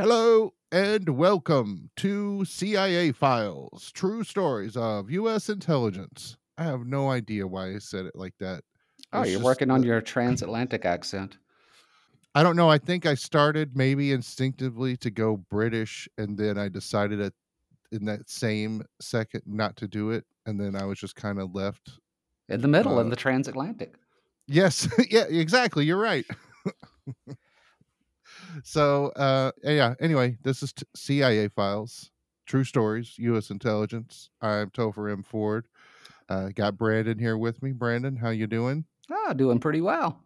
Hello and welcome to CIA Files True Stories of U.S. Intelligence. I have no idea why I said it like that. Oh, you're working on your transatlantic accent. I don't know. I think I started maybe instinctively to go British, and then I decided at, in that same second not to do it. And then I was just kind of left. In the middle, in Uh, the transatlantic. Yes. yeah, exactly. You're right. so, uh, yeah. Anyway, this is t- CIA Files True Stories, U.S. Intelligence. I'm Topher M. Ford. Uh, got Brandon here with me. Brandon, how you doing? Ah, doing pretty well.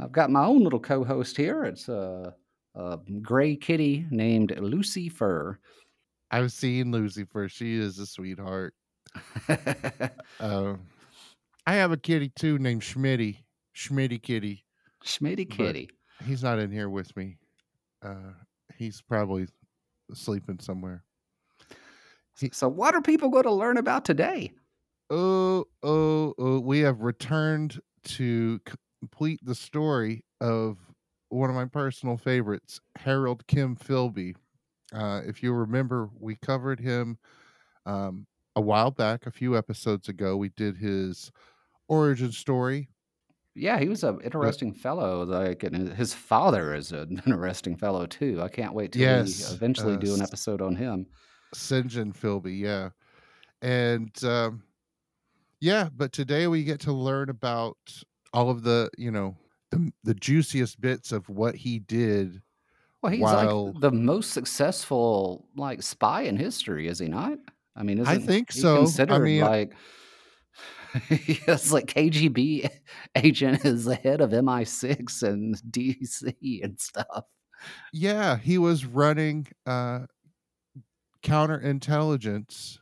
I've got my own little co-host here. It's a, a gray kitty named Lucy Fur. I've seen Lucy fur She is a sweetheart. Uh, I have a kitty too named Schmitty. Schmitty Kitty. Schmitty But- kitty. He's not in here with me. Uh, he's probably sleeping somewhere. he- So, what are people going to learn about today? Oh, oh, oh, we have returned to complete the story of one of my personal favorites, Harold Kim Philby. Uh, if you remember, we covered him um, a while back, a few episodes ago. We did his origin story. Yeah, he was an interesting fellow. Like, and his father is an interesting fellow too. I can't wait to Yes, eventually uh, do an episode on him. St. John Philby, yeah. And um, yeah, but today we get to learn about all of the, you know, the, the juiciest bits of what he did Well, he's while- like the most successful like spy in history, is he not? I mean, I think so. I mean, like it's like KGB agent is the head of MI6 and DC and stuff. Yeah, he was running uh counterintelligence,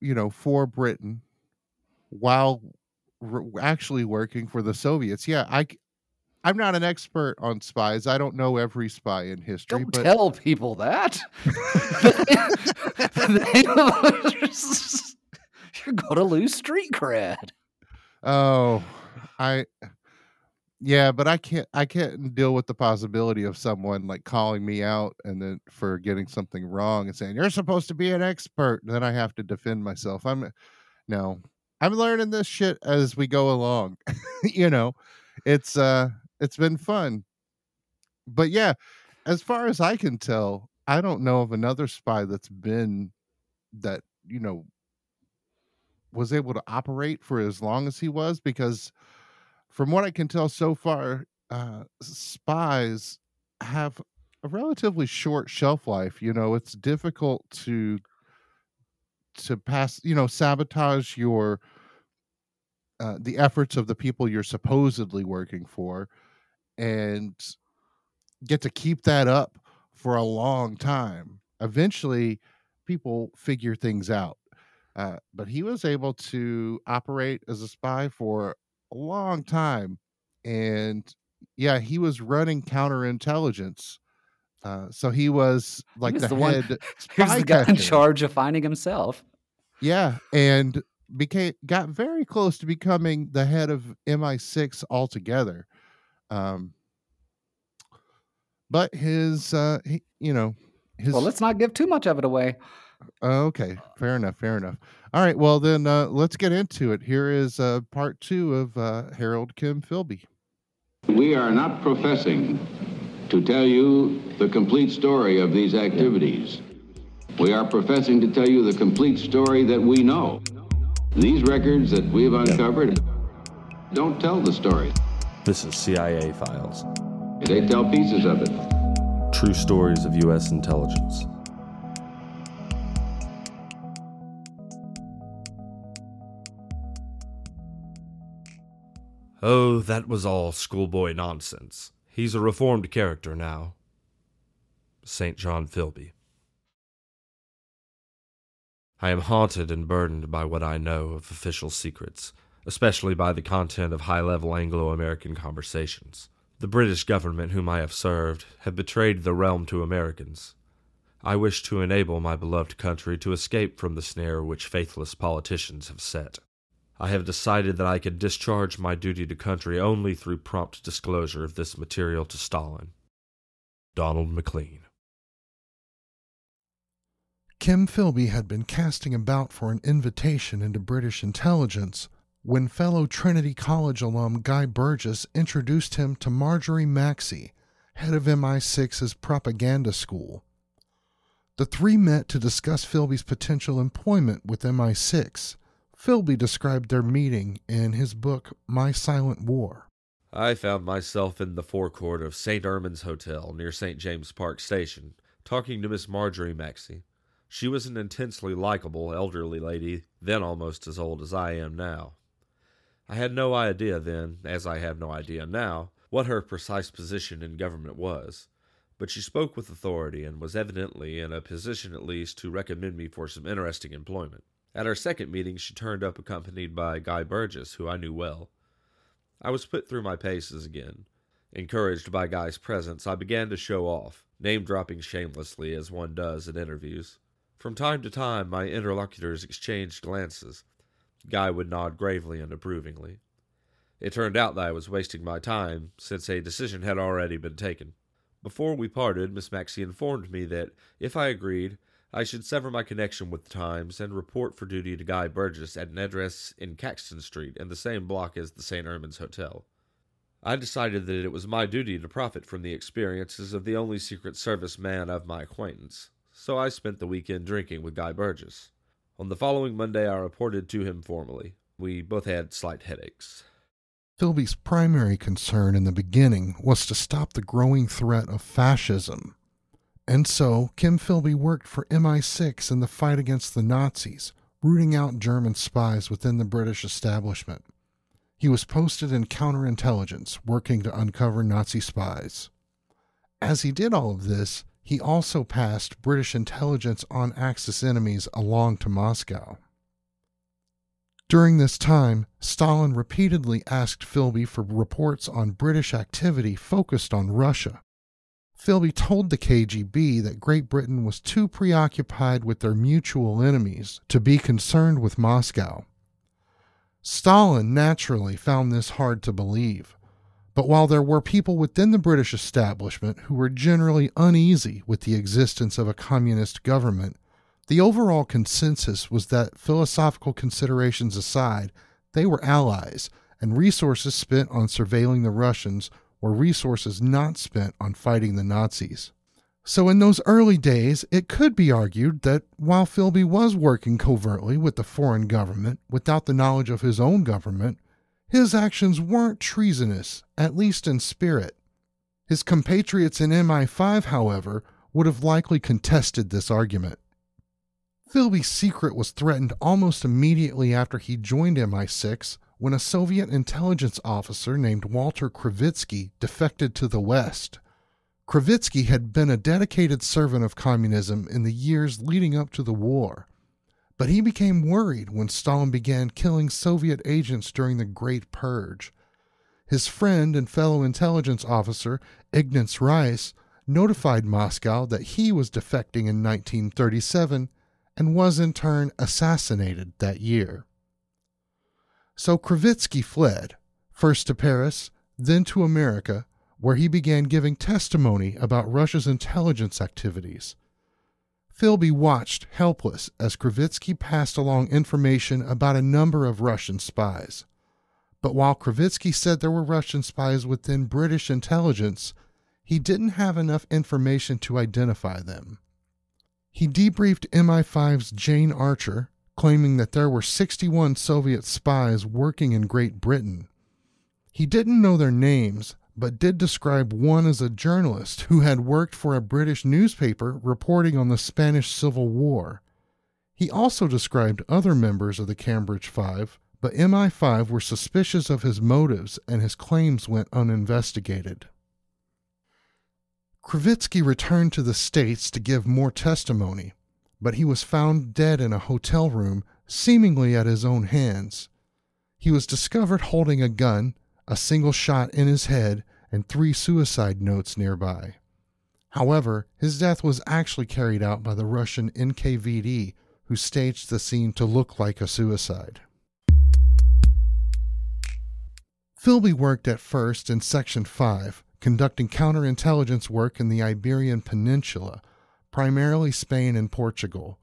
you know, for Britain while r- actually working for the Soviets. Yeah, I I'm not an expert on spies. I don't know every spy in history, Don't but tell people that. You're gonna lose street cred. oh, I yeah, but I can't I can't deal with the possibility of someone like calling me out and then for getting something wrong and saying you're supposed to be an expert. Then I have to defend myself. I'm no. I'm learning this shit as we go along. you know, it's uh it's been fun. But yeah, as far as I can tell, I don't know of another spy that's been that, you know, was able to operate for as long as he was because from what I can tell so far, uh, spies have a relatively short shelf life. You know, it's difficult to to pass, you know, sabotage your uh, the efforts of the people you're supposedly working for, and get to keep that up for a long time. Eventually, people figure things out. Uh, but he was able to operate as a spy for a long time. And yeah, he was running counterintelligence. Uh, so he was like was the, the head spy the guy in charge of finding himself. Yeah, and became got very close to becoming the head of MI6 altogether. Um, but his, uh, he, you know, his. Well, let's not give too much of it away. Oh, okay, fair enough, fair enough. All right, well then, uh, let's get into it. Here is uh, part two of uh, Harold Kim Philby. We are not professing to tell you the complete story of these activities. We are professing to tell you the complete story that we know. These records that we've uncovered don't tell the story. This is CIA Files. They tell pieces of it. True stories of U.S. intelligence. Oh, that was all schoolboy nonsense. He's a reformed character now. St. John Philby. I am haunted and burdened by what I know of official secrets, especially by the content of high level Anglo American conversations. The British government, whom I have served, have betrayed the realm to Americans. I wish to enable my beloved country to escape from the snare which faithless politicians have set. I have decided that I can discharge my duty to country only through prompt disclosure of this material to Stalin. Donald Maclean. Kim Philby had been casting about for an invitation into British intelligence when fellow Trinity College alum Guy Burgess introduced him to Marjorie Maxse, head of MI6's propaganda school. The three met to discuss Philby's potential employment with MI6. Philby described their meeting in his book My Silent War. I found myself in the forecourt of St. Ermin's Hotel near St. James Park Station, talking to Miss Marjorie Maxse. She was an intensely likable elderly lady, then almost as old as I am now. I had no idea then, as I have no idea now, what her precise position in government was, but she spoke with authority and was evidently in a position at least to recommend me for some interesting employment. At our second meeting, she turned up accompanied by Guy Burgess, who I knew well. I was put through my paces again. Encouraged by Guy's presence, I began to show off, name dropping shamelessly as one does at interviews. From time to time, my interlocutors exchanged glances. Guy would nod gravely and approvingly. It turned out that I was wasting my time, since a decision had already been taken. Before we parted, Miss Maxse informed me that, if I agreed, I should sever my connection with the Times and report for duty to Guy Burgess at an address in Caxton Street in the same block as the St. Ermin's Hotel. I decided that it was my duty to profit from the experiences of the only Secret Service man of my acquaintance so I spent the weekend drinking with Guy Burgess. On the following Monday, I reported to him formally. We both had slight headaches. Philby's primary concern in the beginning was to stop the growing threat of fascism. And so, Kim Philby worked for MI6 in the fight against the Nazis, rooting out German spies within the British establishment. He was posted in counterintelligence, working to uncover Nazi spies. As he did all of this, he also passed British intelligence on Axis enemies along to Moscow. During this time, Stalin repeatedly asked Philby for reports on British activity focused on Russia. Philby told the KGB that Great Britain was too preoccupied with their mutual enemies to be concerned with Moscow. Stalin naturally found this hard to believe. But while there were people within the British establishment who were generally uneasy with the existence of a communist government, the overall consensus was that philosophical considerations aside, they were allies, and resources spent on surveilling the Russians were resources not spent on fighting the Nazis. So, in those early days, it could be argued that while Philby was working covertly with the foreign government without the knowledge of his own government, his actions weren't treasonous, at least in spirit. His compatriots in MI5, however, would have likely contested this argument. Philby's secret was threatened almost immediately after he joined MI6 when a Soviet intelligence officer named Walter Krivitsky defected to the West. Krivitsky had been a dedicated servant of communism in the years leading up to the war but he became worried when Stalin began killing Soviet agents during the Great Purge. His friend and fellow intelligence officer, Ignaz Reiss, notified Moscow that he was defecting in 1937 and was in turn assassinated that year. So Krivitsky fled, first to Paris, then to America, where he began giving testimony about Russia's intelligence activities. Philby watched, helpless, as Krivitsky passed along information about a number of Russian spies. But while Krivitsky said there were Russian spies within British intelligence, he didn't have enough information to identify them. He debriefed MI5's Jane Archer, claiming that there were 61 Soviet spies working in Great Britain. He didn't know their names, but did describe one as a journalist who had worked for a British newspaper reporting on the Spanish Civil War. He also described other members of the Cambridge Five, but MI5 were suspicious of his motives and his claims went uninvestigated. Krivitsky returned to the States to give more testimony, but he was found dead in a hotel room, seemingly at his own hands. He was discovered holding a gun a single shot in his head, and three suicide notes nearby. However, his death was actually carried out by the Russian NKVD, who staged the scene to look like a suicide. Philby worked at first in Section 5, conducting counterintelligence work in the Iberian Peninsula, primarily Spain and Portugal.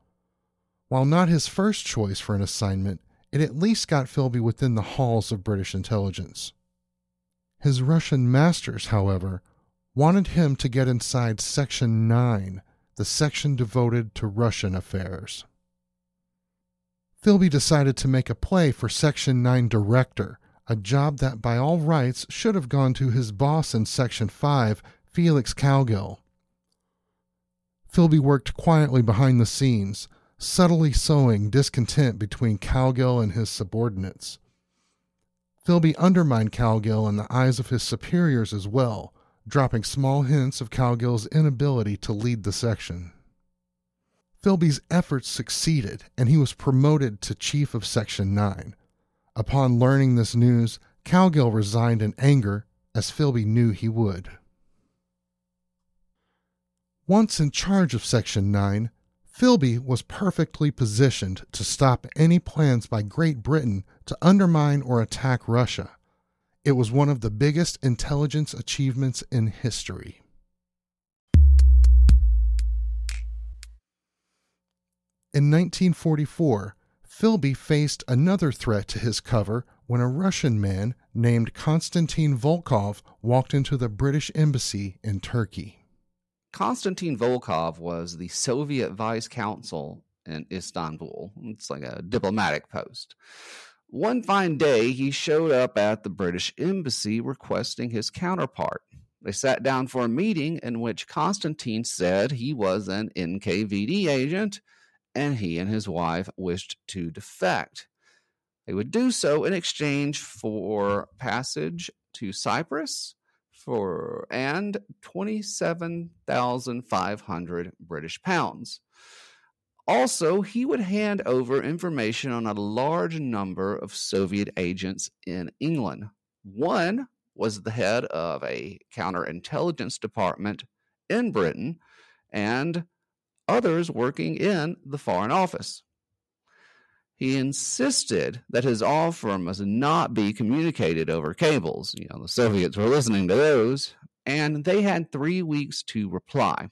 While not his first choice for an assignment, it at least got Philby within the halls of British intelligence. His Russian masters, however, wanted him to get inside Section 9, the section devoted to Russian affairs. Philby decided to make a play for Section 9 director, a job that by all rights should have gone to his boss in Section 5, Felix Cowgill. Philby worked quietly behind the scenes, subtly sowing discontent between Cowgill and his subordinates. Philby undermined Cowgill in the eyes of his superiors as well, dropping small hints of Cowgill's inability to lead the section. Philby's efforts succeeded, and he was promoted to Chief of Section 9. Upon learning this news, Cowgill resigned in anger, as Philby knew he would. Once in charge of Section 9, Philby was perfectly positioned to stop any plans by Great Britain to undermine or attack Russia. It was one of the biggest intelligence achievements in history. In 1944, Philby faced another threat to his cover when a Russian man named Konstantin Volkov walked into the British embassy in Turkey. Konstantin Volkov was the Soviet vice consul in Istanbul. It's like a diplomatic post. One fine day, he showed up at the British embassy requesting his counterpart. They sat down for a meeting in which Konstantin said he was an NKVD agent and he and his wife wished to defect. They would do so in exchange for passage to Cyprus for and 27,500 British pounds. Also, he would hand over information on a large number of Soviet agents in England. One was the head of a counterintelligence department in Britain, and others working in the Foreign Office. He insisted that his offer must not be communicated over cables. You know, the Soviets were listening to those, and they had three weeks to reply.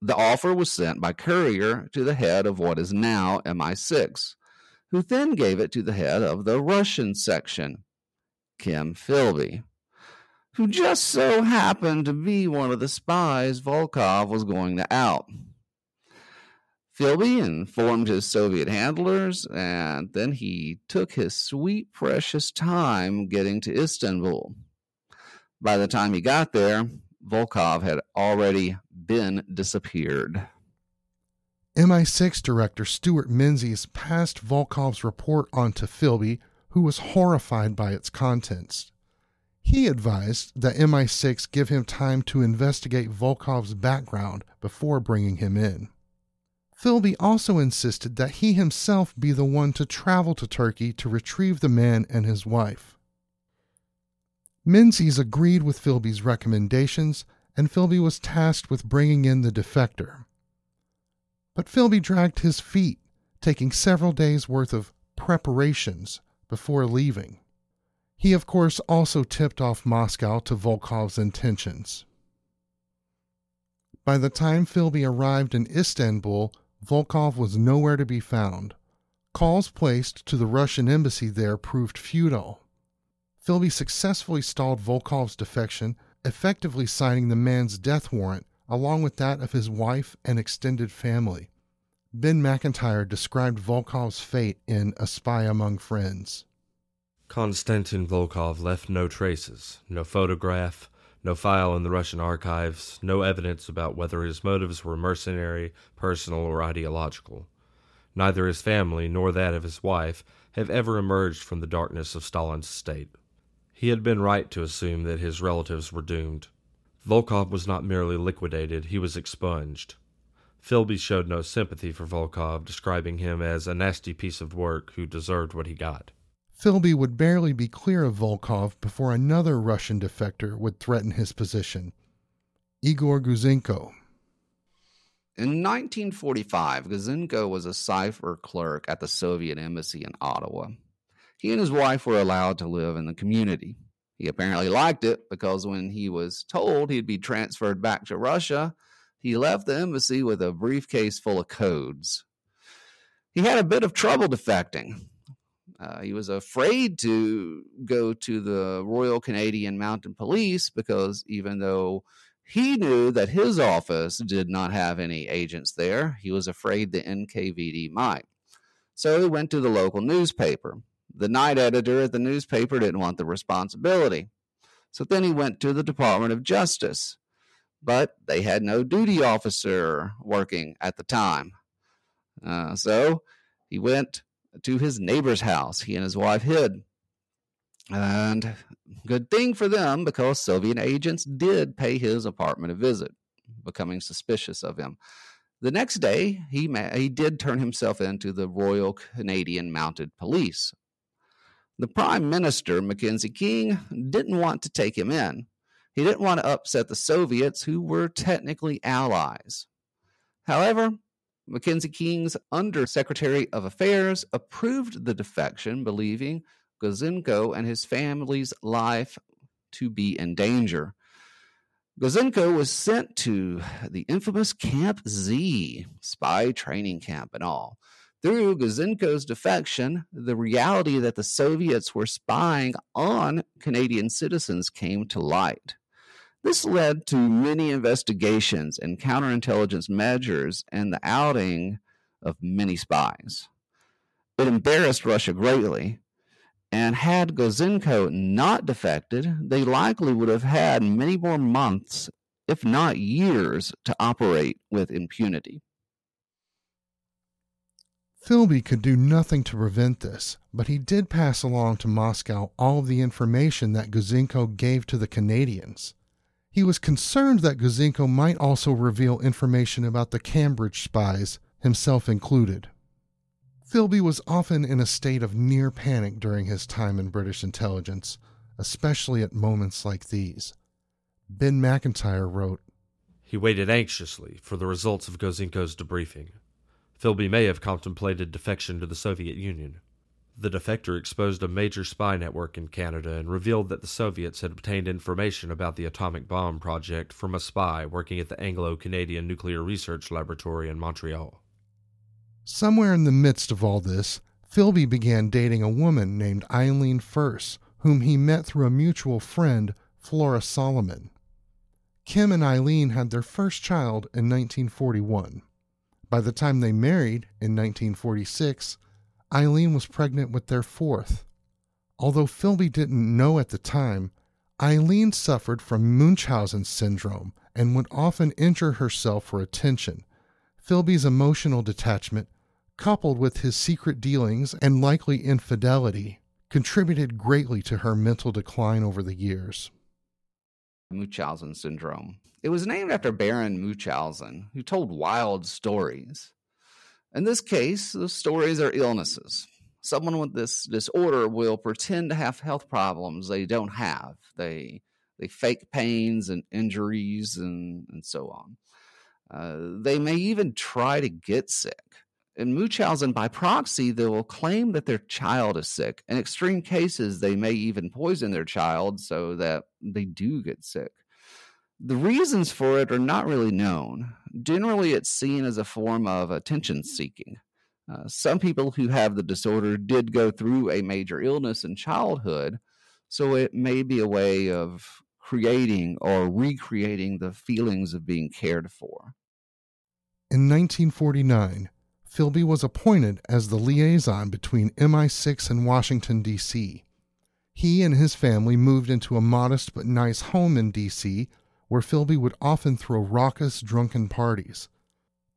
The offer was sent by courier to the head of what is now MI6, who then gave it to the head of the Russian section, Kim Philby who just so happened to be one of the spies Volkov was going to out. Philby informed his Soviet handlers, and then he took his sweet, precious time getting to Istanbul. By the time he got there, Volkov had already been disappeared. MI6 director Stewart Menzies passed Volkov's report on to Philby, who was horrified by its contents. He advised that MI6 give him time to investigate Volkov's background before bringing him in. Philby also insisted that he himself be the one to travel to Turkey to retrieve the man and his wife. Menzies agreed with Philby's recommendations, and Philby was tasked with bringing in the defector. But Philby dragged his feet, taking several days' worth of preparations before leaving. He, of course, also tipped off Moscow to Volkov's intentions. By the time Philby arrived in Istanbul, Volkov was nowhere to be found. Calls placed to the Russian embassy there proved futile. Philby successfully stalled Volkov's defection, effectively signing the man's death warrant along with that of his wife and extended family. Ben Macintyre described Volkov's fate in A Spy Among Friends. Konstantin Volkov left no traces, no photograph, no file in the Russian archives, no evidence about whether his motives were mercenary, personal, or ideological. Neither his family nor that of his wife have ever emerged from the darkness of Stalin's state. He had been right to assume that his relatives were doomed. Volkov was not merely liquidated, he was expunged. Philby showed no sympathy for Volkov, describing him as a nasty piece of work who deserved what he got. Philby would barely be clear of Volkov before another Russian defector would threaten his position Igor Gouzenko. In 1945, Gouzenko was a cipher clerk at the Soviet embassy in Ottawa. He and his wife were allowed to live in the community. He apparently liked it because when he was told he'd be transferred back to Russia, he left the embassy with a briefcase full of codes. he had a bit of trouble defecting. Uh, he was afraid to go to the Royal Canadian Mounted Police because even though he knew that his office did not have any agents there, he was afraid the NKVD might. So he went to the local newspaper. The night editor at the newspaper didn't want the responsibility. So then he went to the Department of Justice, but they had no duty officer working at the time. Uh, so he went to his neighbor's house. He and his wife hid. And good thing for them because Soviet agents did pay his apartment a visit, becoming suspicious of him. The next day, he, ma- he did turn himself into the Royal Canadian Mounted Police. The Prime Minister, Mackenzie King, didn't want to take him in. He didn't want to upset the Soviets, who were technically allies. However, Mackenzie King's Undersecretary of Affairs approved the defection, believing Gouzenko and his family's life to be in danger. Gouzenko was sent to the infamous Camp Z, spy training camp and all. Through Gouzenko's defection, the reality that the Soviets were spying on Canadian citizens came to light. This led to many investigations and counterintelligence measures and the outing of many spies. It embarrassed Russia greatly, and had Gouzenko not defected, they likely would have had many more months, if not years, to operate with impunity. Philby could do nothing to prevent this, but he did pass along to Moscow all of the information that Gouzenko gave to the Canadians. He was concerned that Gouzenko might also reveal information about the Cambridge spies, himself included. Philby was often in a state of near panic during his time in British intelligence, especially at moments like these. Ben Macintyre wrote He waited anxiously for the results of Gouzenko's debriefing. Philby may have contemplated defection to the Soviet Union. The defector exposed a major spy network in Canada and revealed that the Soviets had obtained information about the atomic bomb project from a spy working at the Anglo Canadian Nuclear Research Laboratory in Montreal. Somewhere in the midst of all this, Philby began dating a woman named Eileen Furse, whom he met through a mutual friend, Flora Solomon. Kim and Eileen had their first child in 1941. By the time they married in 1946, Eileen was pregnant with their fourth. Although Philby didn't know at the time, Eileen suffered from Munchausen syndrome and would often injure herself for attention. Philby's emotional detachment coupled with his secret dealings and likely infidelity, contributed greatly to her mental decline over the years. Munchausen syndrome. It was named after Baron Munchausen, who told wild stories. In this case, the stories are illnesses. Someone with this disorder will pretend to have health problems they don't have. They they fake pains and injuries and, and so on. Uh, they may even try to get sick in Munchausen by proxy, they will claim that their child is sick. In extreme cases, they may even poison their child so that they do get sick. The reasons for it are not really known. Generally, it's seen as a form of attention seeking. Uh, some people who have the disorder did go through a major illness in childhood, so it may be a way of creating or recreating the feelings of being cared for. In 1949, Philby was appointed as the liaison between MI6 and Washington, D.C. He and his family moved into a modest but nice home in D.C., where Philby would often throw raucous, drunken parties.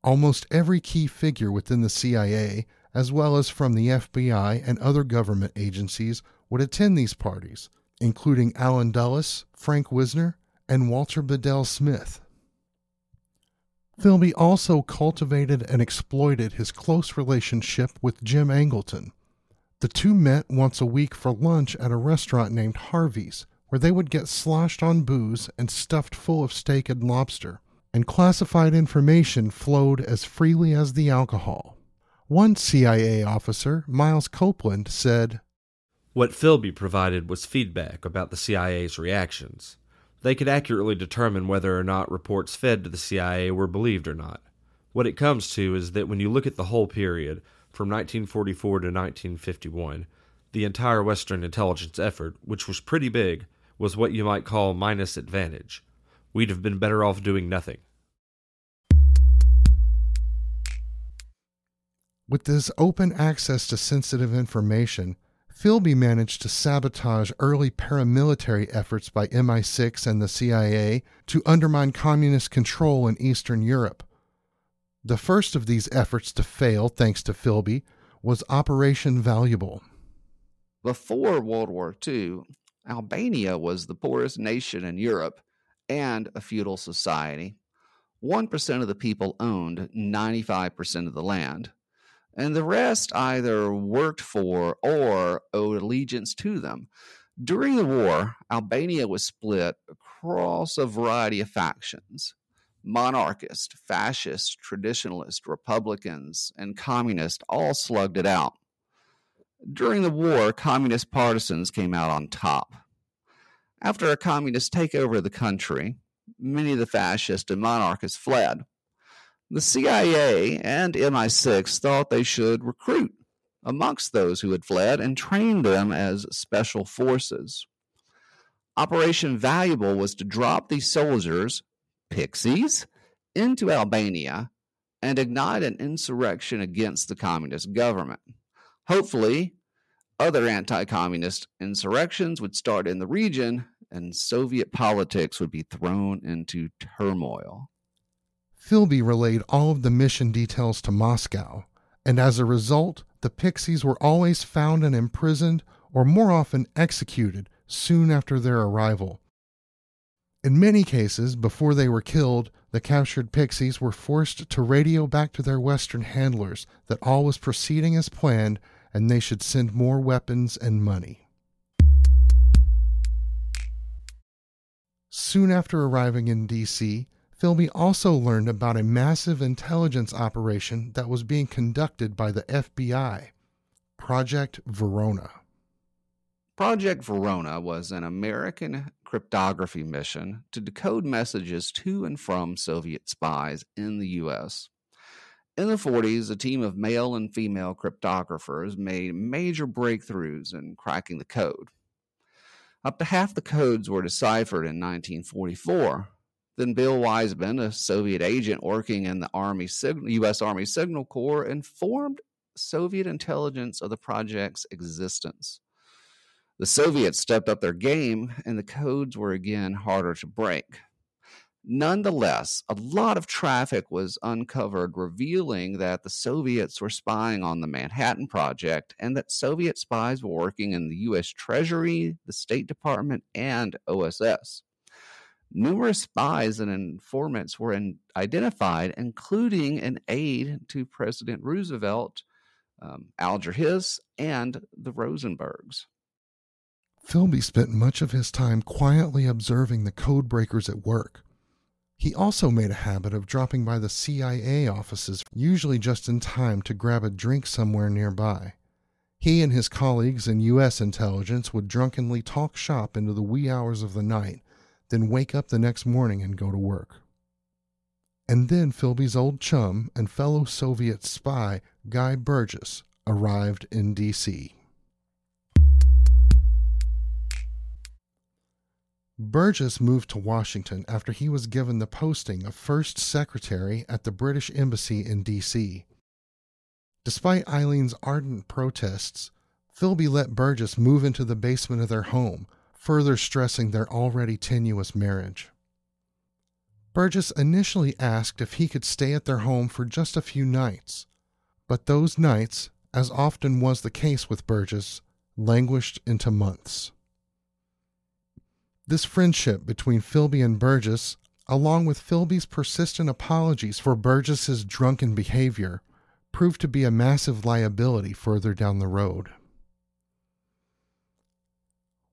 Almost every key figure within the CIA, as well as from the FBI and other government agencies, would attend these parties, including Allen Dulles, Frank Wisner, and Walter Bedell Smith. Philby also cultivated and exploited his close relationship with Jim Angleton. The two met once a week for lunch at a restaurant named Harvey's, where they would get sloshed on booze and stuffed full of steak and lobster, and classified information flowed as freely as the alcohol. One CIA officer, Miles Copeland, said, What Philby provided was feedback about the CIA's reactions they could accurately determine whether or not reports fed to the CIA were believed or not. What it comes to is that when you look at the whole period, from 1944 to 1951, the entire Western intelligence effort, which was pretty big, was what you might call minus advantage. We'd have been better off doing nothing. With this open access to sensitive information, Philby managed to sabotage early paramilitary efforts by MI6 and the CIA to undermine communist control in Eastern Europe. The first of these efforts to fail, thanks to Philby, was Operation Valuable. Before World War II, Albania was the poorest nation in Europe and a feudal society. 1% of the people owned 95% of the land and the rest either worked for or owed allegiance to them. During the war, Albania was split across a variety of factions monarchist, fascist, traditionalist, republicans, and communist all slugged it out. During the war, communist partisans came out on top. After a communist takeover of the country, many of the fascists and monarchists fled. The CIA and MI6 thought they should recruit amongst those who had fled and train them as special forces. Operation Valuable was to drop these soldiers, pixies, into Albania and ignite an insurrection against the communist government. Hopefully, other anti communist insurrections would start in the region and Soviet politics would be thrown into turmoil. Philby relayed all of the mission details to Moscow, and as a result, the Pixies were always found and imprisoned, or more often executed, soon after their arrival. In many cases, before they were killed, the captured Pixies were forced to radio back to their Western handlers that all was proceeding as planned and they should send more weapons and money. Soon after arriving in D.C., Philby also learned about a massive intelligence operation that was being conducted by the FBI, Project Venona. Project Venona was an American cryptography mission to decode messages to and from Soviet spies in the U.S. In the 40s, a team of male and female cryptographers made major breakthroughs in cracking the code. Up to half the codes were deciphered in 1944, then Bill Wiseman, a Soviet agent working in the Army U.S. Army Signal Corps, informed Soviet intelligence of the project's existence. The Soviets stepped up their game, and the codes were again harder to break. Nonetheless, a lot of traffic was uncovered revealing that the Soviets were spying on the Manhattan Project and that Soviet spies were working in the U.S. Treasury, the State Department, and OSS. Numerous spies and informants were in, identified, including an aide to President Roosevelt, um, Alger Hiss, and the Rosenbergs. Philby spent much of his time quietly observing the code breakers at work. He also made a habit of dropping by the CIA offices, usually just in time to grab a drink somewhere nearby. He and his colleagues in U.S. intelligence would drunkenly talk shop into the wee hours of the night then wake up the next morning and go to work. And then Philby's old chum and fellow Soviet spy, Guy Burgess, arrived in D.C. Burgess moved to Washington after he was given the posting of first secretary at the British Embassy in D.C. Despite Eileen's ardent protests, Philby let Burgess move into the basement of their home further stressing their already tenuous marriage. Burgess initially asked if he could stay at their home for just a few nights, but those nights, as often was the case with Burgess, languished into months. This friendship between Philby and Burgess, along with Philby's persistent apologies for Burgess's drunken behavior, proved to be a massive liability further down the road.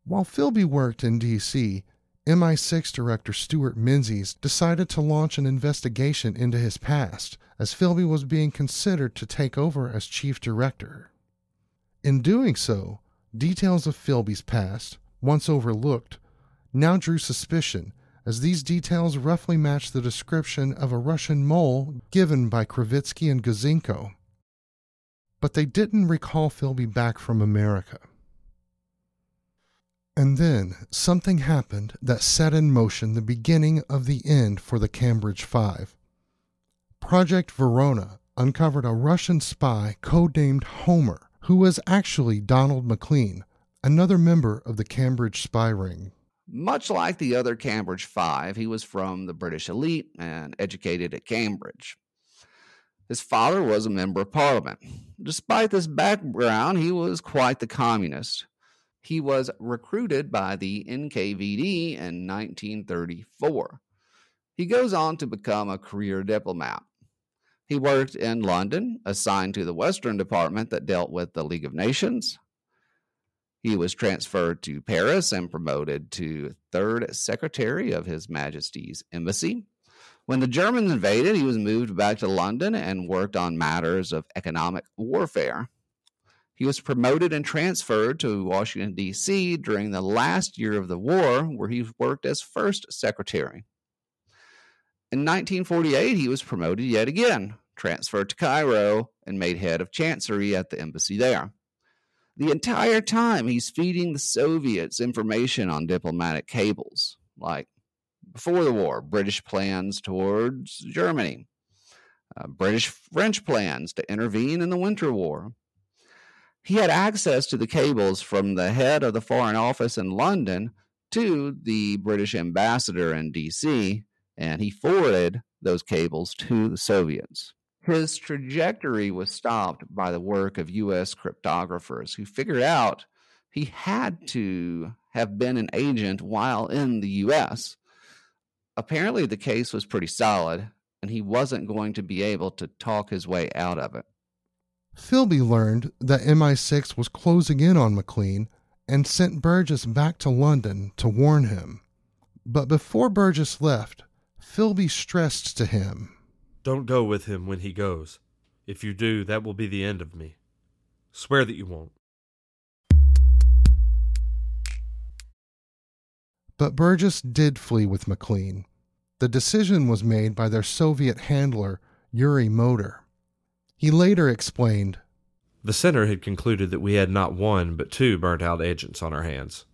While Philby worked in D.C., MI6 director Stewart Menzies decided to launch an investigation into his past as Philby was being considered to take over as chief director. In doing so, details of Philby's past, once overlooked, now drew suspicion as these details roughly matched the description of a Russian mole given by Krivitsky and Gouzenko. but they didn't recall Philby back from America. And then something happened that set in motion the beginning of the end for the Cambridge Five. Project Venona uncovered a Russian spy codenamed Homer, who was actually Donald Maclean, another member of the Cambridge spy ring. Much like the other Cambridge Five, he was from the British elite and educated at Cambridge. His father was a member of parliament. Despite this background, he was quite the communist. He was recruited by the NKVD in 1934. He goes on to become a career diplomat. He worked in London, assigned to the Western Department that dealt with the League of Nations. He was transferred to Paris and promoted to third secretary of His Majesty's Embassy. When the Germans invaded, he was moved back to London and worked on matters of economic warfare. He was promoted and transferred to Washington, D.C. during the last year of the war, where he worked as first secretary. In 1948, he was promoted yet again, transferred to Cairo, and made head of chancery at the embassy there. The entire time, he's feeding the Soviets information on diplomatic cables, like before the war, British plans towards Germany, uh, British French plans to intervene in the Winter War. He had access to the cables from the head of the Foreign Office in London to the British ambassador in DC, and he forwarded those cables to the Soviets. His trajectory was stopped by the work of U.S. cryptographers who figured out he had to have been an agent while in the U.S. Apparently, the case was pretty solid, and he wasn't going to be able to talk his way out of it. Philby learned that MI6 was closing in on Maclean and sent Burgess back to London to warn him. But before Burgess left, Philby stressed to him Don't go with him when he goes. If you do, that will be the end of me. Swear that you won't. But Burgess did flee with Maclean. The decision was made by their Soviet handler, Yuri Moder. He later explained The center had concluded that we had not one but two burnt out agents on our hands.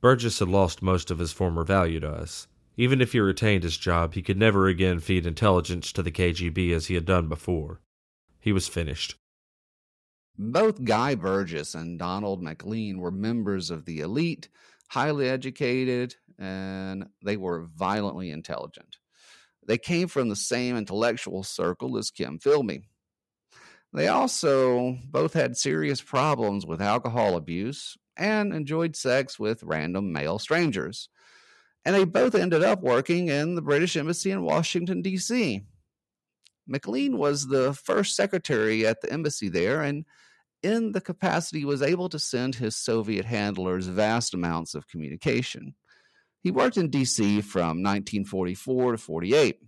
Burgess had lost most of his former value to us. Even if he retained his job, he could never again feed intelligence to the KGB as he had done before. He was finished. Both Guy Burgess and Donald Maclean were members of the elite, highly educated, and they were violently intelligent. They came from the same intellectual circle as Kim Philby. They also both had serious problems with alcohol abuse and enjoyed sex with random male strangers. And they both ended up working in the British Embassy in Washington, D.C. Maclean was the first secretary at the embassy there, and in the capacity was able to send his Soviet handlers vast amounts of communication. He worked in D.C. from 1944 to 48.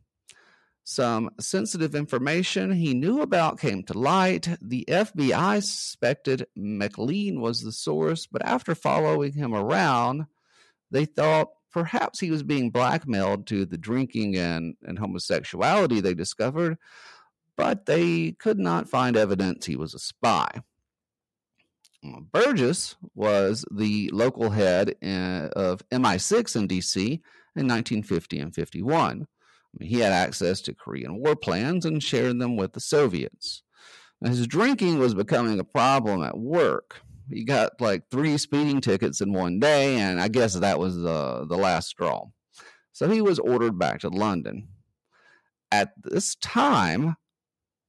Some sensitive information he knew about came to light. The FBI suspected Maclean was the source, but after following him around, they thought perhaps he was being blackmailed to the drinking and, and homosexuality they discovered, but they could not find evidence he was a spy. Uh, Burgess was the local head eh, of MI6 in DC in 1950 and 51. He had access to Korean war plans and shared them with the Soviets. Now, his drinking was becoming a problem at work. He got like three speeding tickets in one day, and I guess that was the, the last straw. So he was ordered back to London. At this time,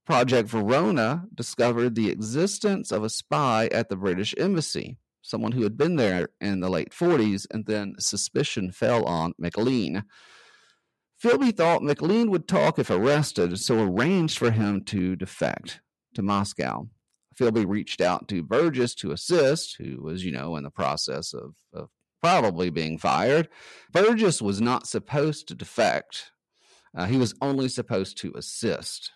Project Venona discovered the existence of a spy at the British Embassy, someone who had been there in the late 40s, and then suspicion fell on Maclean. Philby thought Maclean would talk if arrested, so arranged for him to defect to Moscow. Philby reached out to Burgess to assist, who was, you know, in the process of, of probably being fired. Burgess was not supposed to defect, uh, he was only supposed to assist.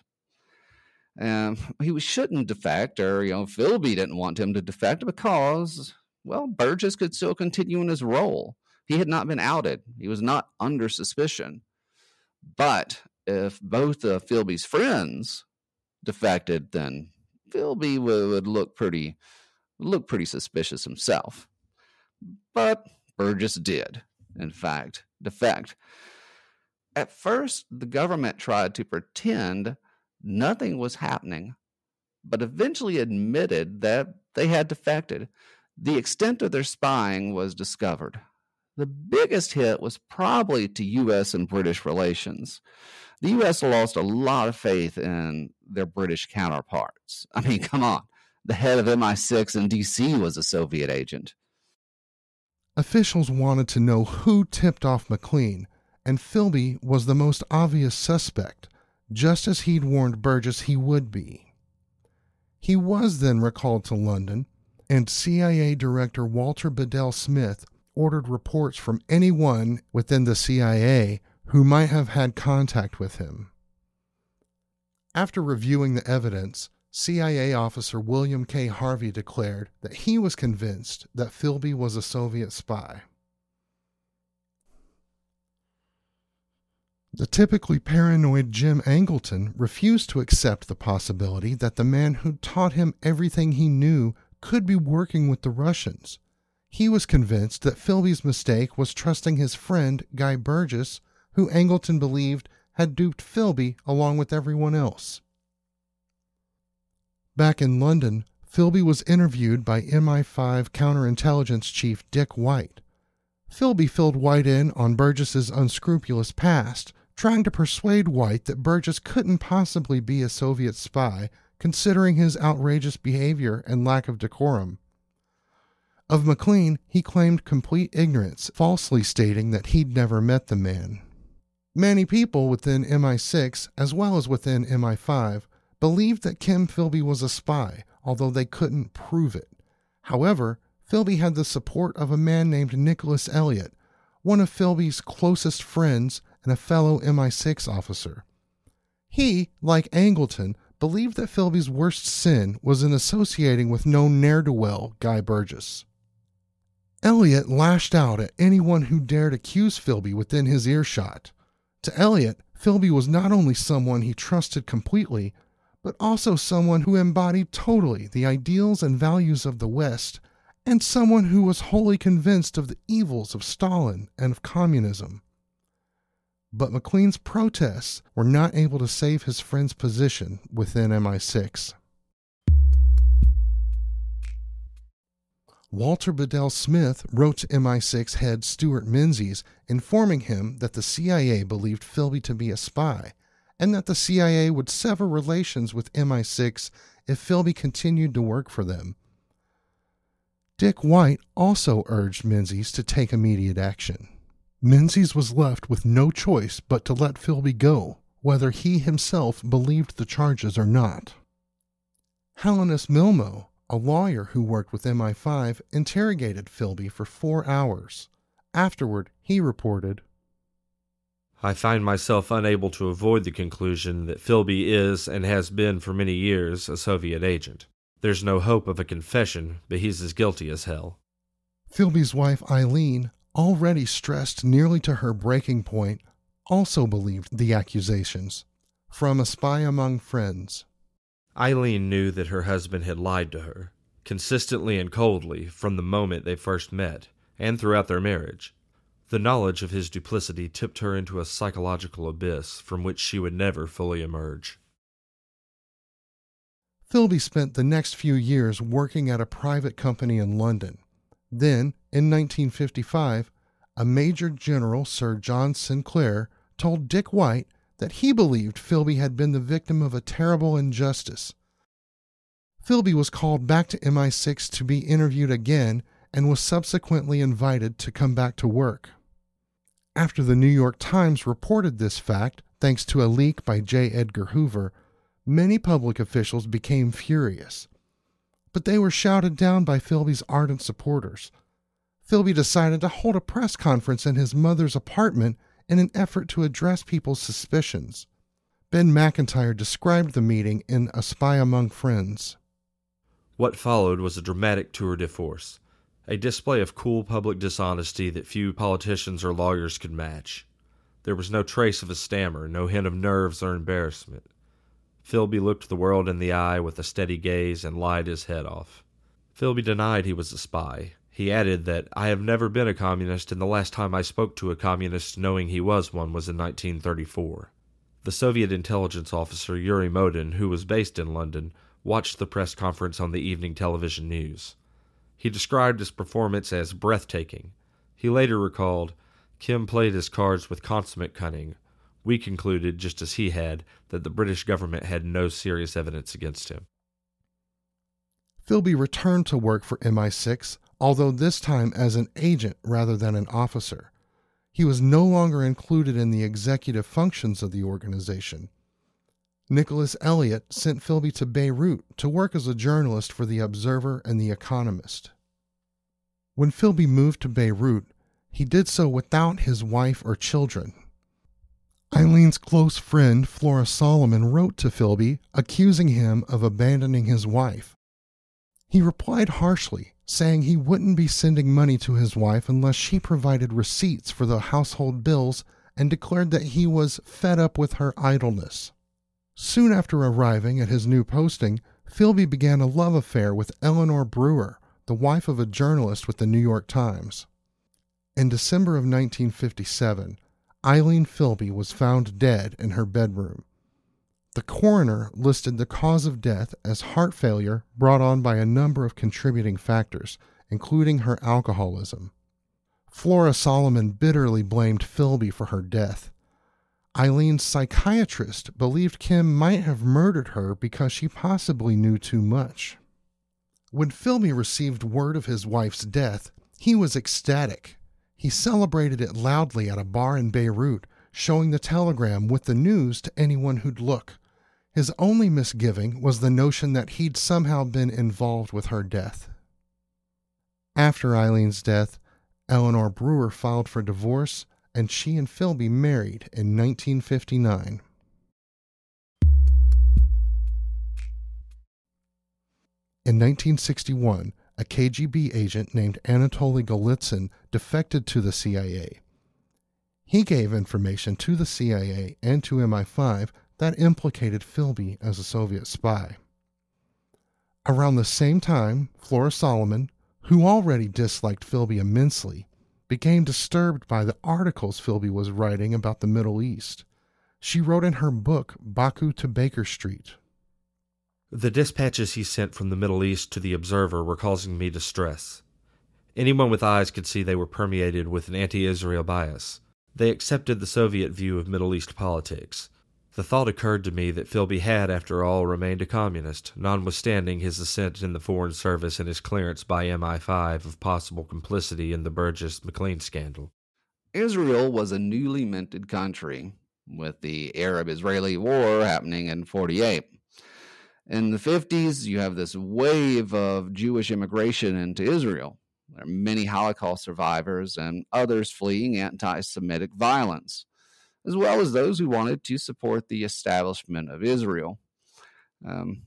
Um, he shouldn't defect, or, you know, Philby didn't want him to defect because, well, Burgess could still continue in his role. He had not been outed, he was not under suspicion. But if both of Philby's friends defected, then Philby would, would look pretty look pretty suspicious himself. But Burgess did, in fact, defect. At first, the government tried to pretend nothing was happening, but eventually admitted that they had defected. The extent of their spying was discovered. The biggest hit was probably to U.S. and British relations. The U.S. lost a lot of faith in their British counterparts. I mean, come on. The head of MI6 in D.C. was a Soviet agent. Officials wanted to know who tipped off Maclean, and Philby was the most obvious suspect, just as he'd warned Burgess he would be. He was then recalled to London, and CIA Director Walter Bedell Smith ordered reports from anyone within the CIA who might have had contact with him. After reviewing the evidence, CIA officer William K. Harvey declared that he was convinced that Philby was a Soviet spy. The typically paranoid Jim Angleton refused to accept the possibility that the man who'd taught him everything he knew could be working with the Russians. He was convinced that Philby's mistake was trusting his friend, Guy Burgess, who Angleton believed had duped Philby along with everyone else. Back in London, Philby was interviewed by MI5 counterintelligence chief Dick White. Philby filled White in on Burgess's unscrupulous past, trying to persuade White that Burgess couldn't possibly be a Soviet spy, considering his outrageous behavior and lack of decorum. Of Maclean, he claimed complete ignorance, falsely stating that he'd never met the man. Many people within MI6, as well as within MI5, believed that Kim Philby was a spy, although they couldn't prove it. However, Philby had the support of a man named Nicholas Elliott, one of Philby's closest friends and a fellow MI6 officer. He, like Angleton, believed that Philby's worst sin was in associating with no ne'er do well Guy Burgess. Elliott lashed out at anyone who dared accuse Philby within his earshot. To Elliott, Philby was not only someone he trusted completely, but also someone who embodied totally the ideals and values of the West, and someone who was wholly convinced of the evils of Stalin and of communism. But Maclean's protests were not able to save his friend's position within MI6. Walter Bedell Smith wrote to MI6 head Stewart Menzies informing him that the CIA believed Philby to be a spy and that the CIA would sever relations with MI6 if Philby continued to work for them. Dick White also urged Menzies to take immediate action. Menzies was left with no choice but to let Philby go, whether he himself believed the charges or not. Helenus Milmo, a lawyer who worked with MI5 interrogated Philby for four hours. Afterward, he reported I find myself unable to avoid the conclusion that Philby is, and has been for many years, a Soviet agent. There's no hope of a confession, but he's as guilty as hell. Philby's wife, Eileen, already stressed nearly to her breaking point, also believed the accusations. From a spy among friends. Eileen knew that her husband had lied to her, consistently and coldly, from the moment they first met, and throughout their marriage. The knowledge of his duplicity tipped her into a psychological abyss from which she would never fully emerge. Philby spent the next few years working at a private company in London. Then, in 1955, a Major General Sir John Sinclair told Dick White that he believed Philby had been the victim of a terrible injustice. Philby was called back to MI6 to be interviewed again and was subsequently invited to come back to work. After the New York Times reported this fact, thanks to a leak by J. Edgar Hoover, many public officials became furious. But they were shouted down by Philby's ardent supporters. Philby decided to hold a press conference in his mother's apartment in an effort to address people's suspicions. Ben Macintyre described the meeting in A Spy Among Friends. What followed was a dramatic tour de force, a display of cool public dishonesty that few politicians or lawyers could match. There was no trace of a stammer, no hint of nerves or embarrassment. Philby looked the world in the eye with a steady gaze and lied his head off. Philby denied he was a spy. He added that I have never been a communist, and the last time I spoke to a communist knowing he was one was in 1934. The Soviet intelligence officer Yuri Modin, who was based in London, watched the press conference on the evening television news. He described his performance as breathtaking. He later recalled, Kim played his cards with consummate cunning, we concluded, just as he had, that the British government had no serious evidence against him. Philby returned to work for MI6, although this time as an agent rather than an officer. He was no longer included in the executive functions of the organization. Nicholas Elliott sent Philby to Beirut to work as a journalist for The Observer and The Economist. When Philby moved to Beirut, he did so without his wife or children. Eileen's close friend, Flora Solomon, wrote to Philby, accusing him of abandoning his wife. He replied harshly, saying he wouldn't be sending money to his wife unless she provided receipts for the household bills and declared that he was fed up with her idleness. Soon after arriving at his new posting, Philby began a love affair with Eleanor Brewer, the wife of a journalist with the New York Times. In December of 1957, Eileen Philby was found dead in her bedroom. The coroner listed the cause of death as heart failure brought on by a number of contributing factors, including her alcoholism. Flora Solomon bitterly blamed Philby for her death. Eileen's psychiatrist believed Kim might have murdered her because she possibly knew too much. When Philby received word of his wife's death, he was ecstatic he celebrated it loudly at a bar in Beirut, showing the telegram with the news to anyone who'd look. His only misgiving was the notion that he'd somehow been involved with her death. After Eileen's death, Eleanor Brewer filed for divorce, and she and Philby married in 1959. In 1961, a KGB agent named Anatoly Golitsyn defected to the CIA. He gave information to the CIA and to MI5 that implicated Philby as a Soviet spy. Around the same time, Flora Solomon, who already disliked Philby immensely, became disturbed by the articles Philby was writing about the Middle East. She wrote in her book, Baku to Baker Street, the dispatches he sent from the Middle East to the Observer were causing me distress. Anyone with eyes could see they were permeated with an anti Israel bias. They accepted the Soviet view of Middle East politics. The thought occurred to me that Philby had, after all, remained a communist, notwithstanding his ascent in the Foreign Service and his clearance by MI5 of possible complicity in the Burgess Maclean scandal. Israel was a newly minted country, with the Arab Israeli War happening in 48 in the 50s, you have this wave of Jewish immigration into Israel. There are many Holocaust survivors and others fleeing anti Semitic violence, as well as those who wanted to support the establishment of Israel. Um,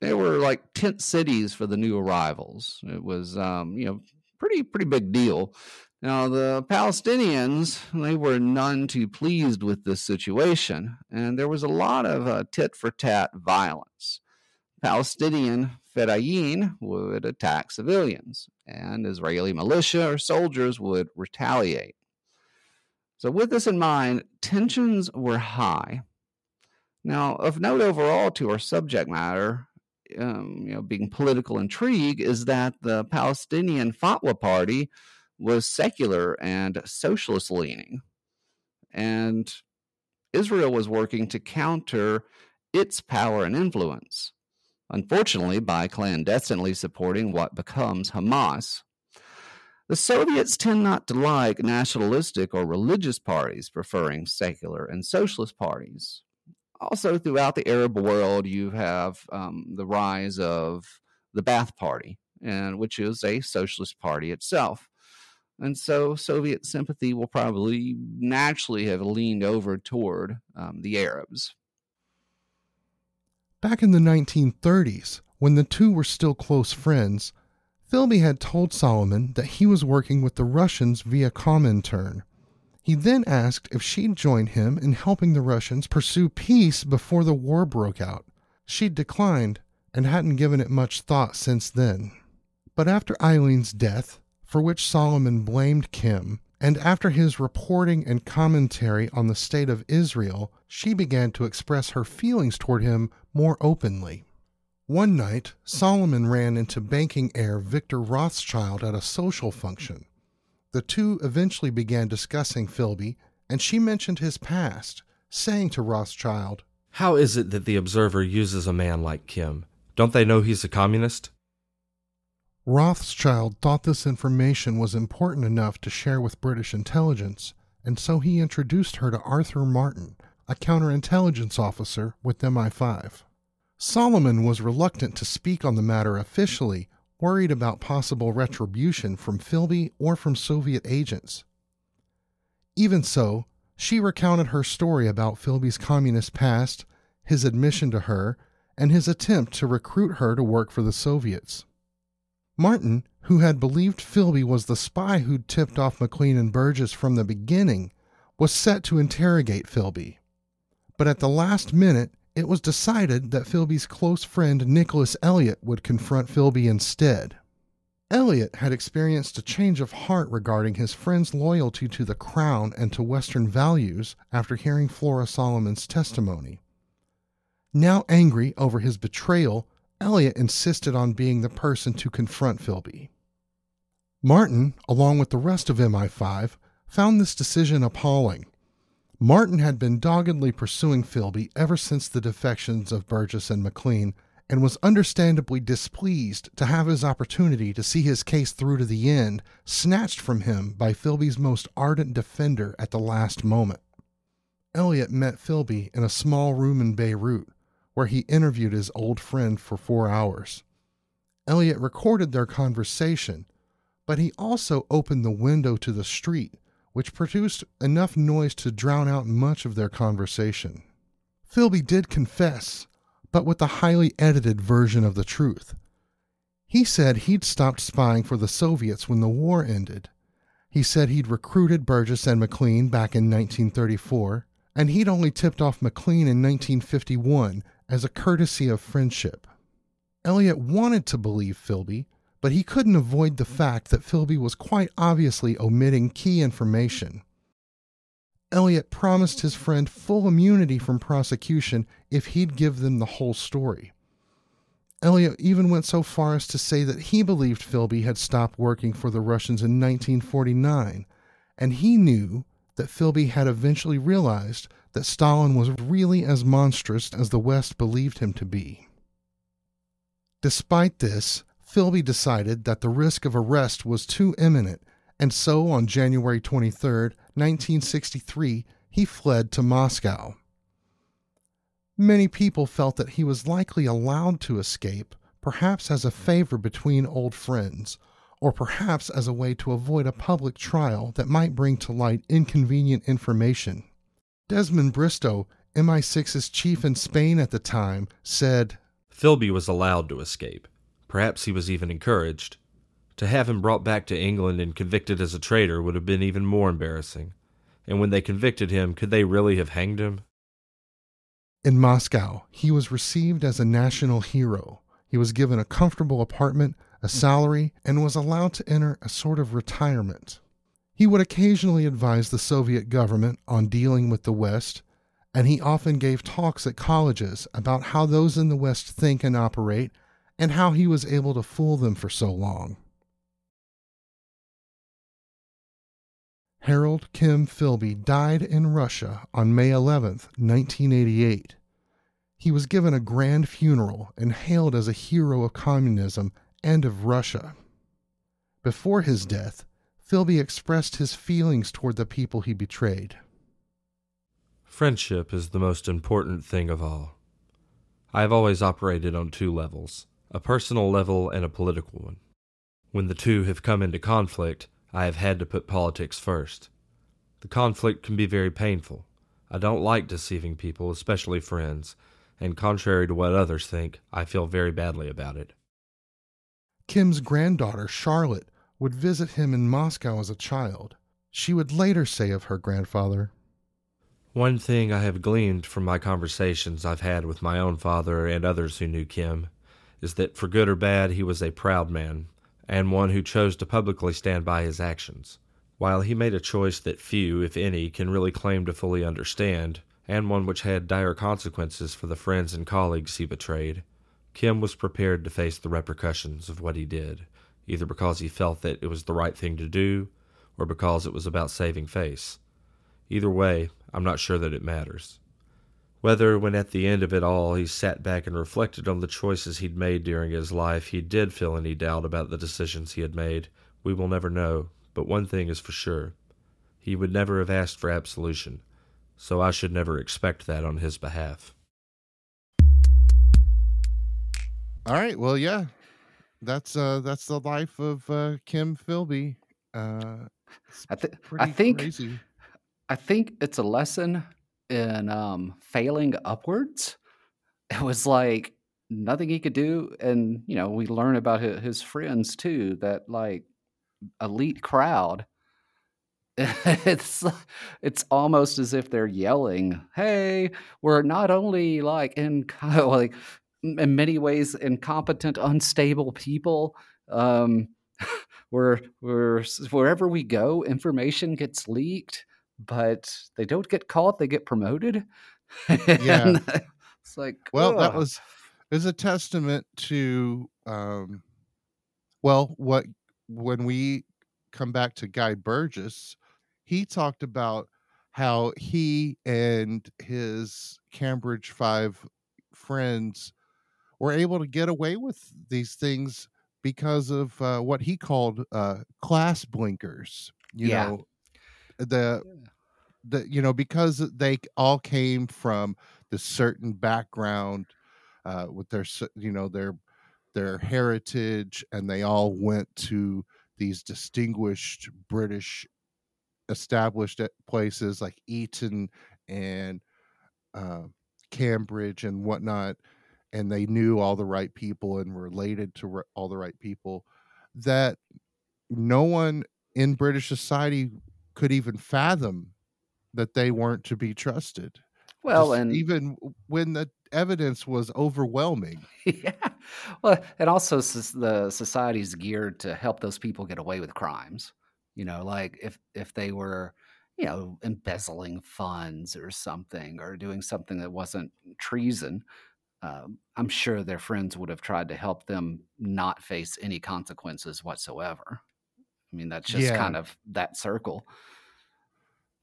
they were like tent cities for the new arrivals. It was, um, you know, pretty pretty big deal. Now the Palestinians they were none too pleased with this situation, and there was a lot of uh, tit for tat violence. Palestinian Fedayeen would attack civilians, and Israeli militia or soldiers would retaliate. So, with this in mind, tensions were high. Now, of note overall to our subject matter, um, you know, being political intrigue, is that the Palestinian Fatah Party was secular and socialist leaning, and Israel was working to counter its power and influence unfortunately, by clandestinely supporting what becomes Hamas. The Soviets tend not to like nationalistic or religious parties, preferring secular and socialist parties. Also, throughout the Arab world, you have um, the rise of the Ba'ath Party, and which is a socialist party itself. And so Soviet sympathy will probably naturally have leaned over toward um, the Arabs. Back in the 1930s, when the two were still close friends, Philby had told Solomon that he was working with the Russians via Comintern. He then asked if she'd join him in helping the Russians pursue peace before the war broke out. She'd declined and hadn't given it much thought since then. But after Eileen's death, for which Solomon blamed Kim, and after his reporting and commentary on the state of Israel, she began to express her feelings toward him more openly. One night, Solomon ran into banking heir Victor Rothschild at a social function. The two eventually began discussing Philby, and she mentioned his past, saying to Rothschild, How is it that the Observer uses a man like Kim? Don't they know he's a communist? Rothschild thought this information was important enough to share with British intelligence, and so he introduced her to Arthur Martin, a counterintelligence officer with MI5. Solomon was reluctant to speak on the matter officially, worried about possible retribution from Philby or from Soviet agents. Even so, she recounted her story about Philby's communist past, his admission to her, and his attempt to recruit her to work for the Soviets. Martin, who had believed Philby was the spy who'd tipped off Maclean and Burgess from the beginning, was set to interrogate Philby. But at the last minute, it was decided that Philby's close friend Nicholas Elliott would confront Philby instead. Elliott had experienced a change of heart regarding his friend's loyalty to the crown and to Western values after hearing Flora Solomon's testimony. Now angry over his betrayal, Elliott insisted on being the person to confront Philby. Martin, along with the rest of MI5, found this decision appalling. Martin had been doggedly pursuing Philby ever since the defections of Burgess and Maclean and was understandably displeased to have his opportunity to see his case through to the end snatched from him by Philby's most ardent defender at the last moment. Elliott met Philby in a small room in Beirut, where he interviewed his old friend for four hours. Elliott recorded their conversation, but he also opened the window to the street which produced enough noise to drown out much of their conversation. Philby did confess, but with a highly edited version of the truth. He said he'd stopped spying for the Soviets when the war ended. He said he'd recruited Burgess and Maclean back in 1934, and he'd only tipped off Maclean in 1951 as a courtesy of friendship. Elliott wanted to believe Philby, but he couldn't avoid the fact that Philby was quite obviously omitting key information. Elliott promised his friend full immunity from prosecution if he'd give them the whole story. Elliott even went so far as to say that he believed Philby had stopped working for the Russians in 1949, and he knew that Philby had eventually realized that Stalin was really as monstrous as the West believed him to be. Despite this, Philby decided that the risk of arrest was too imminent, and so on January 23, 1963, he fled to Moscow. Many people felt that he was likely allowed to escape, perhaps as a favor between old friends, or perhaps as a way to avoid a public trial that might bring to light inconvenient information. Desmond Bristow, MI6's chief in Spain at the time, said Philby was allowed to escape. Perhaps he was even encouraged. To have him brought back to England and convicted as a traitor would have been even more embarrassing. And when they convicted him, could they really have hanged him? In Moscow, he was received as a national hero. He was given a comfortable apartment, a salary, and was allowed to enter a sort of retirement. He would occasionally advise the Soviet government on dealing with the West, and he often gave talks at colleges about how those in the West think and operate and how he was able to fool them for so long. Harold Kim Philby died in Russia on May 11, 1988. He was given a grand funeral and hailed as a hero of communism and of Russia. Before his death, Philby expressed his feelings toward the people he betrayed. Friendship is the most important thing of all. I have always operated on two levels a personal level and a political one. When the two have come into conflict, I have had to put politics first. The conflict can be very painful. I don't like deceiving people, especially friends, and contrary to what others think, I feel very badly about it. Kim's granddaughter, Charlotte, would visit him in Moscow as a child. She would later say of her grandfather, One thing I have gleaned from my conversations I've had with my own father and others who knew Kim is that for good or bad he was a proud man, and one who chose to publicly stand by his actions. While he made a choice that few, if any, can really claim to fully understand, and one which had dire consequences for the friends and colleagues he betrayed, Kim was prepared to face the repercussions of what he did, either because he felt that it was the right thing to do or because it was about saving face. Either way, I'm not sure that it matters. Whether, when at the end of it all he sat back and reflected on the choices he'd made during his life, he did feel any doubt about the decisions he had made, we will never know, but one thing is for sure. He would never have asked for absolution, so I should never expect that on his behalf. All right. Well, yeah, that's uh that's the life of uh, Kim Philby. Uh, I, th- I think crazy. I think it's a lesson in um, failing upwards. It was like nothing he could do, and you know we learn about his, his friends too. That like elite crowd. It's it's almost as if they're yelling, "Hey, we're not only like in like in many ways incompetent, unstable people. Um, we're we're wherever we go, information gets leaked, but they don't get caught; they get promoted. Yeah. it's like, Well, that was is a testament to um well, what when we come back to Guy Burgess, he talked about how he and his Cambridge 5 friends were able to get away with these things because of uh, what he called uh, class blinkers. You Yeah. know, the the you know because they all came from this certain background uh, with their you know their their heritage, and they all went to these distinguished British established places like Eton and uh, Cambridge and whatnot, and they knew all the right people and related to r- all the right people. That no one in British society could even fathom that they weren't to be trusted. well, Just and even when the evidence was overwhelming. yeah, well, and also the society's geared to help those people get away with crimes. You know, like if if they were, you know, embezzling funds or something, or doing something that wasn't treason, um, I'm sure their friends would have tried to help them not face any consequences whatsoever. I mean, that's just Yeah. kind of that circle.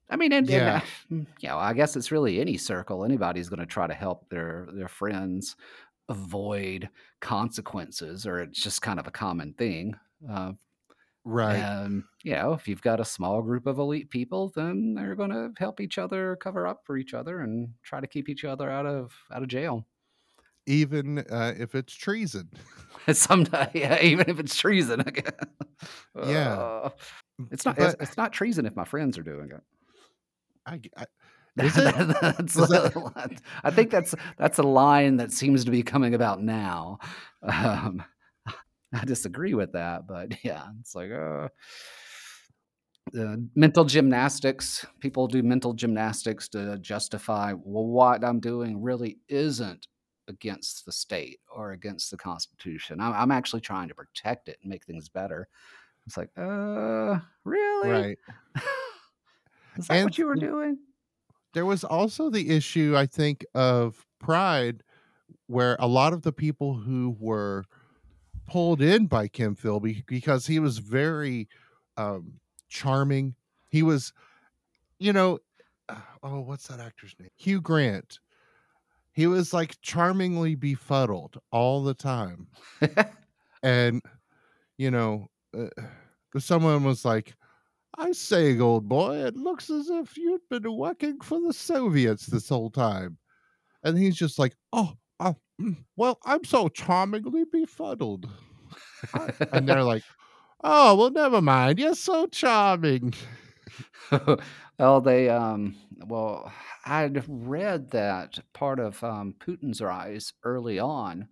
I mean, and, and Yeah. uh, mm, you know, I guess it's really any circle. Anybody's going to try to help their their friends avoid consequences, or it's just kind of a common thing. Uh, Right. and you know, if you've got a small group of elite people, then they're going to help each other cover up for each other and try to keep each other out of out of jail. Even uh, if it's treason. Sometimes, yeah, even if it's treason. Yeah. Uh, it's not. It's, it's not treason if my friends are doing it. I, I- is it? That's Is that- I think that's that's a line that seems to be coming about now. Um, I disagree with that, but yeah, it's like uh, uh, mental gymnastics. People do mental gymnastics to justify well, what I'm doing really isn't against the state or against the Constitution. I'm, I'm actually trying to protect it and make things better. It's like, uh, really? Right. Is that And what you were doing? There was also the issue, I think, of pride, where a lot of the people who were pulled in by Kim Philby because he was very um, charming. He was, you know, uh, oh, what's that actor's name? Hugh Grant. He was like charmingly befuddled all the time. and you know uh, someone was like i say old boy it looks as if you'd been working for the soviets this whole time. And he's just like oh, oh mm, well i'm so charmingly befuddled. And they're like oh well never mind. You're so charming. Well, they um well, I'd read that part of um, Putin's rise early on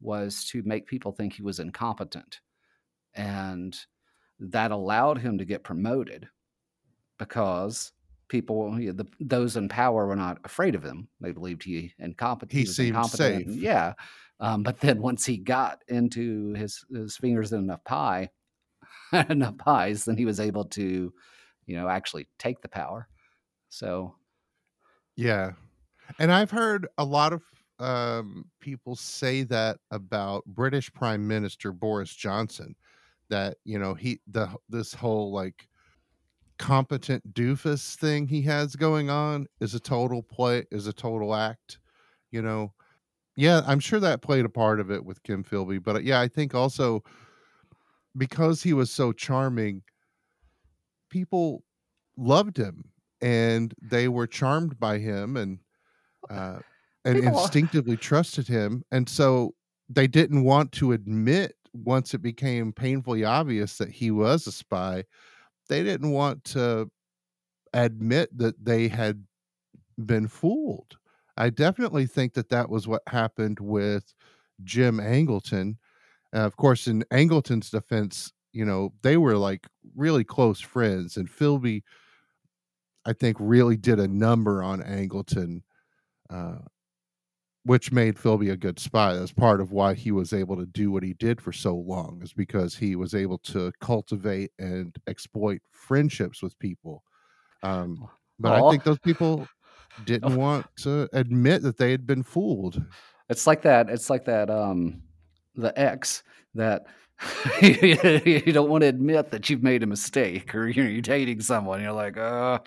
was to make people think he was incompetent, and that allowed him to get promoted. because people, you know, the, those in power, were not afraid of him. They believed he incompetent. He was seemed incompetent. safe. Yeah. Um, but then once he got into his his fingers in enough pie, enough pies, then he was able to, you know, actually take the power. So Yeah. And I've heard a lot of um, people say that about British Prime Minister Boris Johnson that, you know, he the this whole like competent doofus thing he has going on is a total play is a total act, you know. Yeah, I'm sure that played a part of it with Kim Philby, but uh, yeah, I think also because he was so charming, people loved him and they were charmed by him and uh, and People- instinctively trusted him and so they didn't want to admit once it became painfully obvious that he was a spy they didn't want to admit that they had been fooled. I definitely think that that was what happened with jim angleton. Uh, of course in angleton's defense you know they were like really close friends and philby I think really did a number on Angleton, uh, which made Philby a good spy. That's part of why he was able to do what he did for so long, is because he was able to cultivate and exploit friendships with people. Um, but I think those people didn't want to admit that they had been fooled. It's like that. It's like that. Um, the ex that you don't want to admit that you've made a mistake, or you know, you're dating someone. You're like, uh,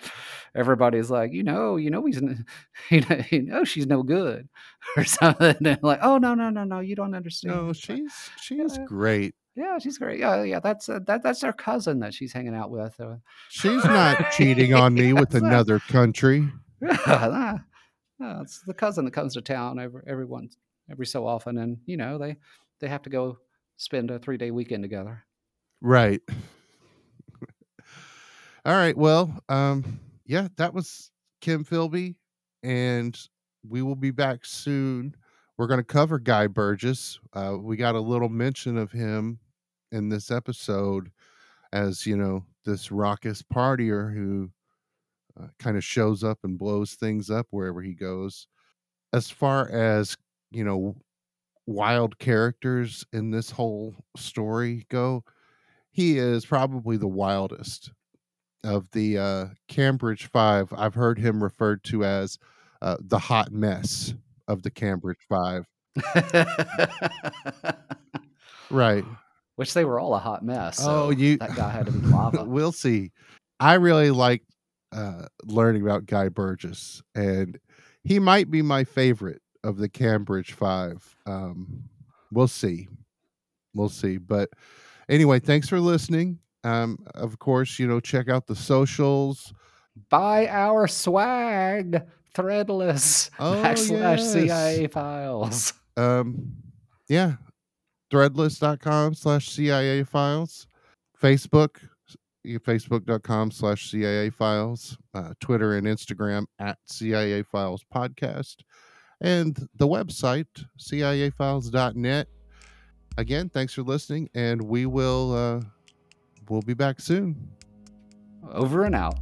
everybody's like, you know, you know, he's, you know, you know she's no good, or something. And like, oh no, no, no, no, you don't understand. No, she's she's Yeah. great. yeah, she's great. Yeah, yeah, that's uh, that that's her cousin that she's hanging out with. Uh, She's not cheating on me with another country. yeah, no, it's the cousin that comes to town every every once every so often, and you know they they have to go spend a three day weekend together. Right. All right. Well, um, yeah, that was Kim Philby, and we will be back soon. We're going to cover Guy Burgess. Uh, we got a little mention of him in this episode as, you know, this raucous partier who uh, kind of shows up and blows things up wherever he goes. As far as, you know, wild characters in this whole story go, he is probably the wildest of the uh, Cambridge Five. I've heard him referred to as uh, the hot mess of the Cambridge Five. Right. Which they were all a hot mess. Oh, you- that guy had to be lava. we'll see. I really like uh, learning about Guy Burgess, and he might be my favorite of the Cambridge Five. Um, we'll see. We'll see. But anyway, thanks for listening. Um, of course, you know, check out the socials. Buy our swag, threadless Oh, backslash yes. CIA files. um yeah threadless.com slash cia files facebook facebook.com slash cia files uh, twitter and instagram at cia files podcast and the website ciafiles.net again thanks for listening and we will uh we'll be back soon Over and out.